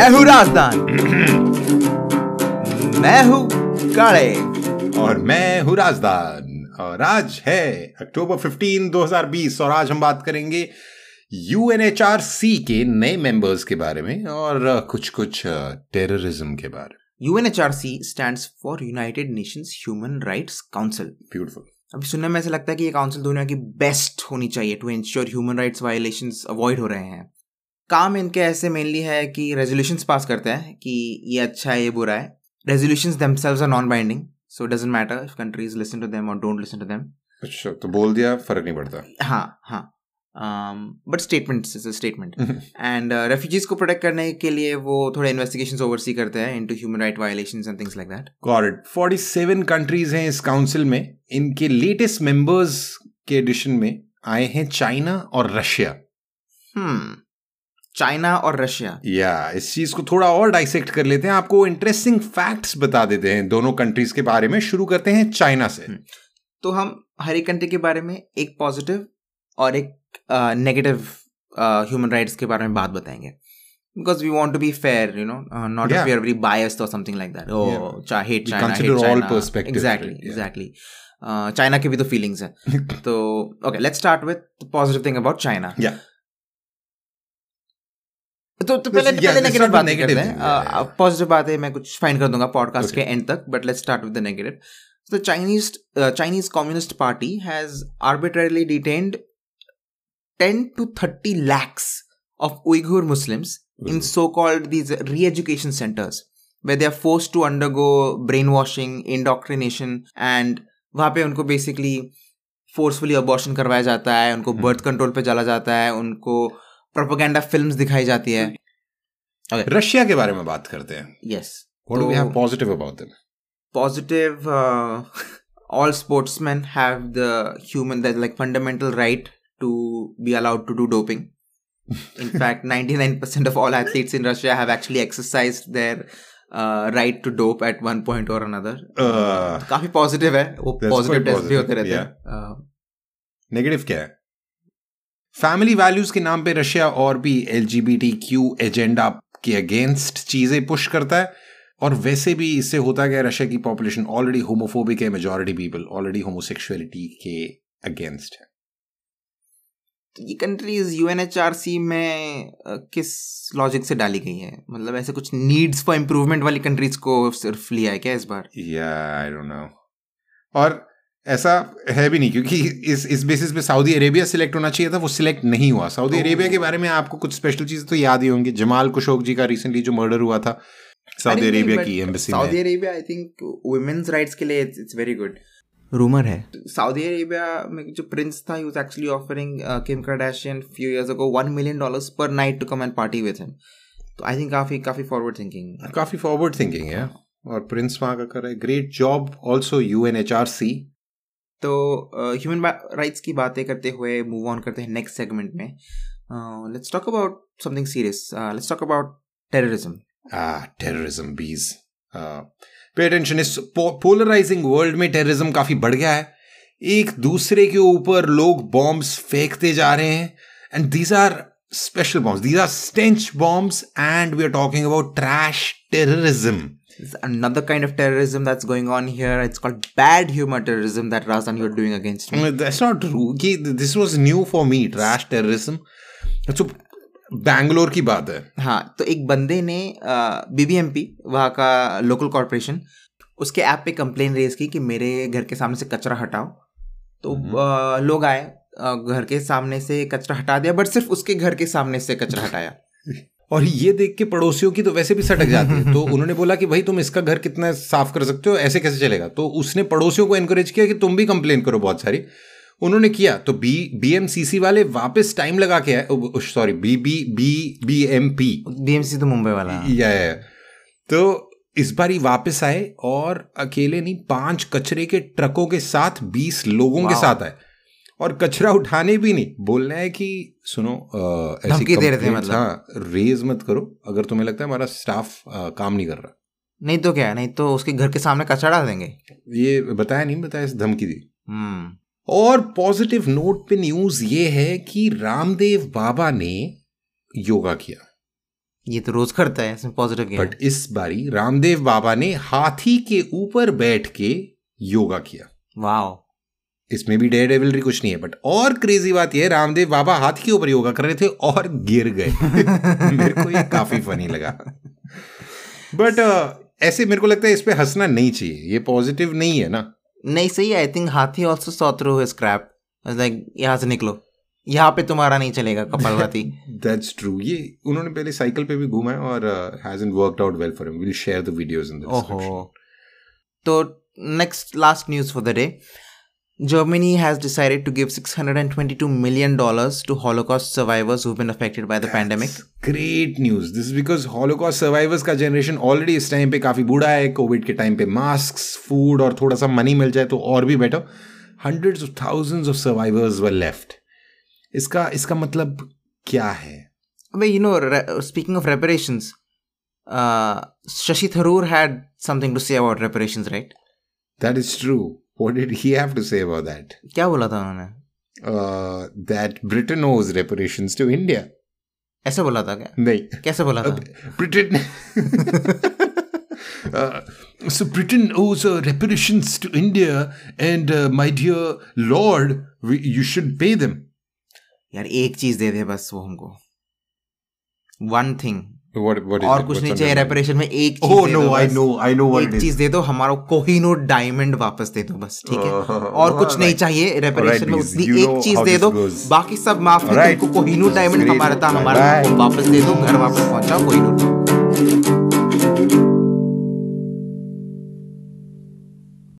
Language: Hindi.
मैं हूँ राजदान मैं हूँ काले। और मैं हूँ राजदान और आज है अक्टूबर 15 2020 और आज हम बात करेंगे यूएनएचआरसी के नए मेंबर्स के बारे में और कुछ कुछ टेररिज्म के बारे में। UNHRC stands for United Nations human rights council beautiful अभी सुनने में ऐसा लगता है कि ये काउंसिल दुनिया की बेस्ट होनी चाहिए to ensure human rights violations avoid हो रहे हैं। काम इनके ऐसे मेनली है कि रेजोल्यूशंस पास करते हैं कि ये अच्छा है ये बुरा है। Resolutions themselves are non binding so it doesn't matter if countries listen to them और डोंट लिसन टू देम अच्छा तो बोल दिया फ़र्क नहीं पड़ता। हाँ हाँ। But statement statement and refugees को प्रोटेक्ट करने के लिए वो थोड़े इन्वेस्टिगेशन ओवरसी करते हैं into human right violations and things like that it 47 countries हैं इस काउंसिल में। इनके लेटेस्ट मेंबर्स के एडिशन में आए हैं चाइना और रशिया हम्म चाइना और रशिया। या इस चीज़ को थोड़ा और डाइसेक्ट कर लेते हैं। आपको इंटरेस्टिंग फैक्ट्स बता देते हैं। दोनों कंट्रीज़ के बारे में शुरू करते हैं चाइना से। तो हम हर एक कंट्री के बारे में एक पॉजिटिव और एक नेगेटिव ह्यूमन राइट्स के बारे में बात बताएँगे। Because we want to be fair you know not Yeah. Fair very biased और समथिंग लाइक दैट ओ Yeah. हेट We China consider all perspectives, exactly right? Yeah. Exactly China के भी तो फीलिंग्स है। तो okay let's start with positive thing about China Yeah. तो तो पहले पहले नेगेटिव बात नेगेटिव है। पॉजिटिव बात है मैं कुछ फाइंड कर दूँगा पॉडकास्ट के एंड तक but let's start with the negative the Chinese Chinese communist party has arbitrarily detained 10 to 30 lakhs of Uyghur Muslims in so called these re centers where they are force to under brain washing indoctrination and वहाँ पे उनको बेसिकली फोर्सफुली अबॉर्शन करवाया जाता है उनको बर्थ कंट्रोल पे चला जाता है उनको प्रोपोगेंडा फिल्म्स दिखाई जाती है okay. रशिया के बारे में बात करते हैं यस we तो- have positive about them? positive uh, all sportsmen have the human that like fundamental right to be allowed to do doping in fact 99% of all athletes in russia have actually exercised their uh, right to dope at one point or another Uh, काफ़ी पॉजिटिव है वो पॉजिटिव टेस्ट भी होते रहते हैं Uh, नेगेटिव क्या है फैमिली वैल्यूज़ के नाम पे रशिया और भी एल क्यू एजेंडा के अगेंस्ट चीज़ें पुश करता है। और वैसे भी इससे होता गया रशिया की पॉपुलेशन ऑलरेडी होमोफोबिक है मेजोरिटी पीपल ऑलरेडी होमोसेक्सुअलिटी के अगेंस्ट है। तो ये कंट्रीज़ यूएनएचआरसी में किस लॉजिक से डाली गई है? मतलब ऐसे कुछ नीड्स फॉर इम्प्रूवमेंट वाली कंट्रीज़ को सिर्फ़ लिया है क्या इस बार? या आई डोंट नो और ऐसा है भी नहीं क्योंकि इस इस बेसिस पे सऊदी अरेबिया सिलेक्ट होना चाहिए था वो सिलेक्ट नहीं हुआ। सऊदी. अरेबिया के बारे में आपको कुछ स्पेशल चीज़ें तो याद ही होंगी। जमाल कुशोक जी का रिसेंटली जो मर्डर हुआ था सऊदी अरेबिया की embassy Saudi Arabia I think women's rights के लिए इट्स वेरी गुड रूमर है। सऊदी अरेबिया में जो प्रिंस था ही was actually offering Kim Kardashian few years ago 1 million dollars पर night to come and party with him तो आई थिंक काफ़ी काफ़ी फॉरवर्ड थिंकिंग काफ़ी फॉरवर्ड थिंकिंग है और प्रिंस वहाँ का कर रहा है। ग्रेट जॉब ऑल्सो यूएनएचआरसी तो ह्यूमन राइट्स की बातें करते हुए मूव ऑन करते हैं नेक्स्ट सेगमेंट में। Let's talk about something serious let's talk about terrorism terrorism. bees uh, pay इस पोलराइजिंग वर्ल्ड में टेररिज्म काफ़ी बढ़ गया है। एक दूसरे के ऊपर लोग बॉम्ब्स फेंकते जा रहे हैं। And these are special bombs these are stench bombs and we are talking about trash terrorism There's another kind of terrorism that's going on here. It's called bad humor terrorism that Razan you're doing against me. That's not true कि this was new for me trash terrorism तो बैंगलोर की बात है हाँ तो एक बंदे ने बीबीएमपी वहाँ का लोकल कॉरपोरेशन उसके ऐप पे कंप्लेन रेज की कि मेरे घर के सामने से कचरा हटाओ तो हम्म। अ, लोग आए घर के सामने से कचरा हटा दिया बट सिर्फ़ उसके घर के सामने से कचरा हटाया और ये देख के पड़ोसियों की तो वैसे भी सटक जाती है। तो उन्होंने बोला कि भाई तुम इसका घर कितना साफ़ कर सकते हो ऐसे कैसे चलेगा? तो उसने पड़ोसियों को एनकरेज किया कि तुम भी कंप्लेन करो बहुत सारी। उन्होंने किया तो B B M C C वाले वापस टाइम लगा के आए sorry B B B B M P BMC तो मुंबई वाला। या या। तो इस बार ही वापस आए और अकेले नहीं पाँच कचरे के ट्रकों के साथ बीस लोगों के साथ आए। और कचरा उठाने भी नहीं। बोलना है कि सुनो अ, ऐसी दे रहे थे मतलब। हाँ रेज मत करो। अगर तुम्हें लगता है हमारा स्टाफ आ, काम नहीं कर रहा। नहीं तो क्या नहीं तो उसके घर के सामने कचरा डाल देंगे। ये बताया नहीं बताया इस धमकी दी। हम्म। और पॉजिटिव नोट पे न्यूज़ ये है कि रामदेव बाबा ने योगा किया। ये तो रोज करता है इसमें पॉजिटिव बट इस बारी रामदेव बाबा ने हाथी के ऊपर बैठ के योगा किया। वाओ इसमें भी डेयर डेविलरी कुछ नहीं है बट और क्रेजी बात यह रामदेव बाबा हाथ के ऊपर योगा कर रहे थे और गिर गए। मेरे को ये काफ़ी फनी लगा। बट uh, ऐसे मेरे को लगता है इस पे हंसना नहीं चाहिए ये पॉजिटिव नहीं है ना? नहीं सही आई थिंक हाथी also saw through his crap like यहाँ से निकलो। यहाँ पे तुम्हारा नहीं चलेगा कपालभाती। दैट्स ट्रू ये उन्होंने पहले साइकिल पे भी घूमा है और hasn't worked out well for him will share the videos in the ओहो। तो next last news for the day Germany has decided to give $622 million to Holocaust survivors who've been affected by the That's pandemic. Great news. This is because Holocaust survivors का generation already इस टाइम पे काफी बूढ़ा है कोविड के टाइम पे मास्क फूड और थोड़ा सा मनी मिल जाए तो और भी better hundreds of thousands of survivors were left इसका इसका मतलब क्या है But you know, re- speaking of reparations, uh, Shashi Tharoor had something to say about reparations, right? That is true. What did he have to say about that? क्या बोला था उन्होंने Uh, that Britain owes reparations to India. ऐसे बोला था क्या नहीं कैसे बोला था Britain. uh, so Britain owes uh, reparations to India, and uh, my dear Lord, we, you should pay them. यार एक चीज़ दे दे बस वो हमको वन थिंग What? What और कुछ नहीं चाहिए रेपरेशन में एक चीज़ Oh दे no, दो I know, I know what एक चीज़ दे दो हमारा कोहिनूर डायमंड वापस दे दो बस ठीक है? और कुछ नहीं चाहिए रेपरेशन में. उतनी एक चीज़ दे दो। बाकी सब माफ़ है. तुमको कोहिनूर डायमंड हमारा था हमारा वापस दे दो घर वापस पहुंचाओ कोहिनूर।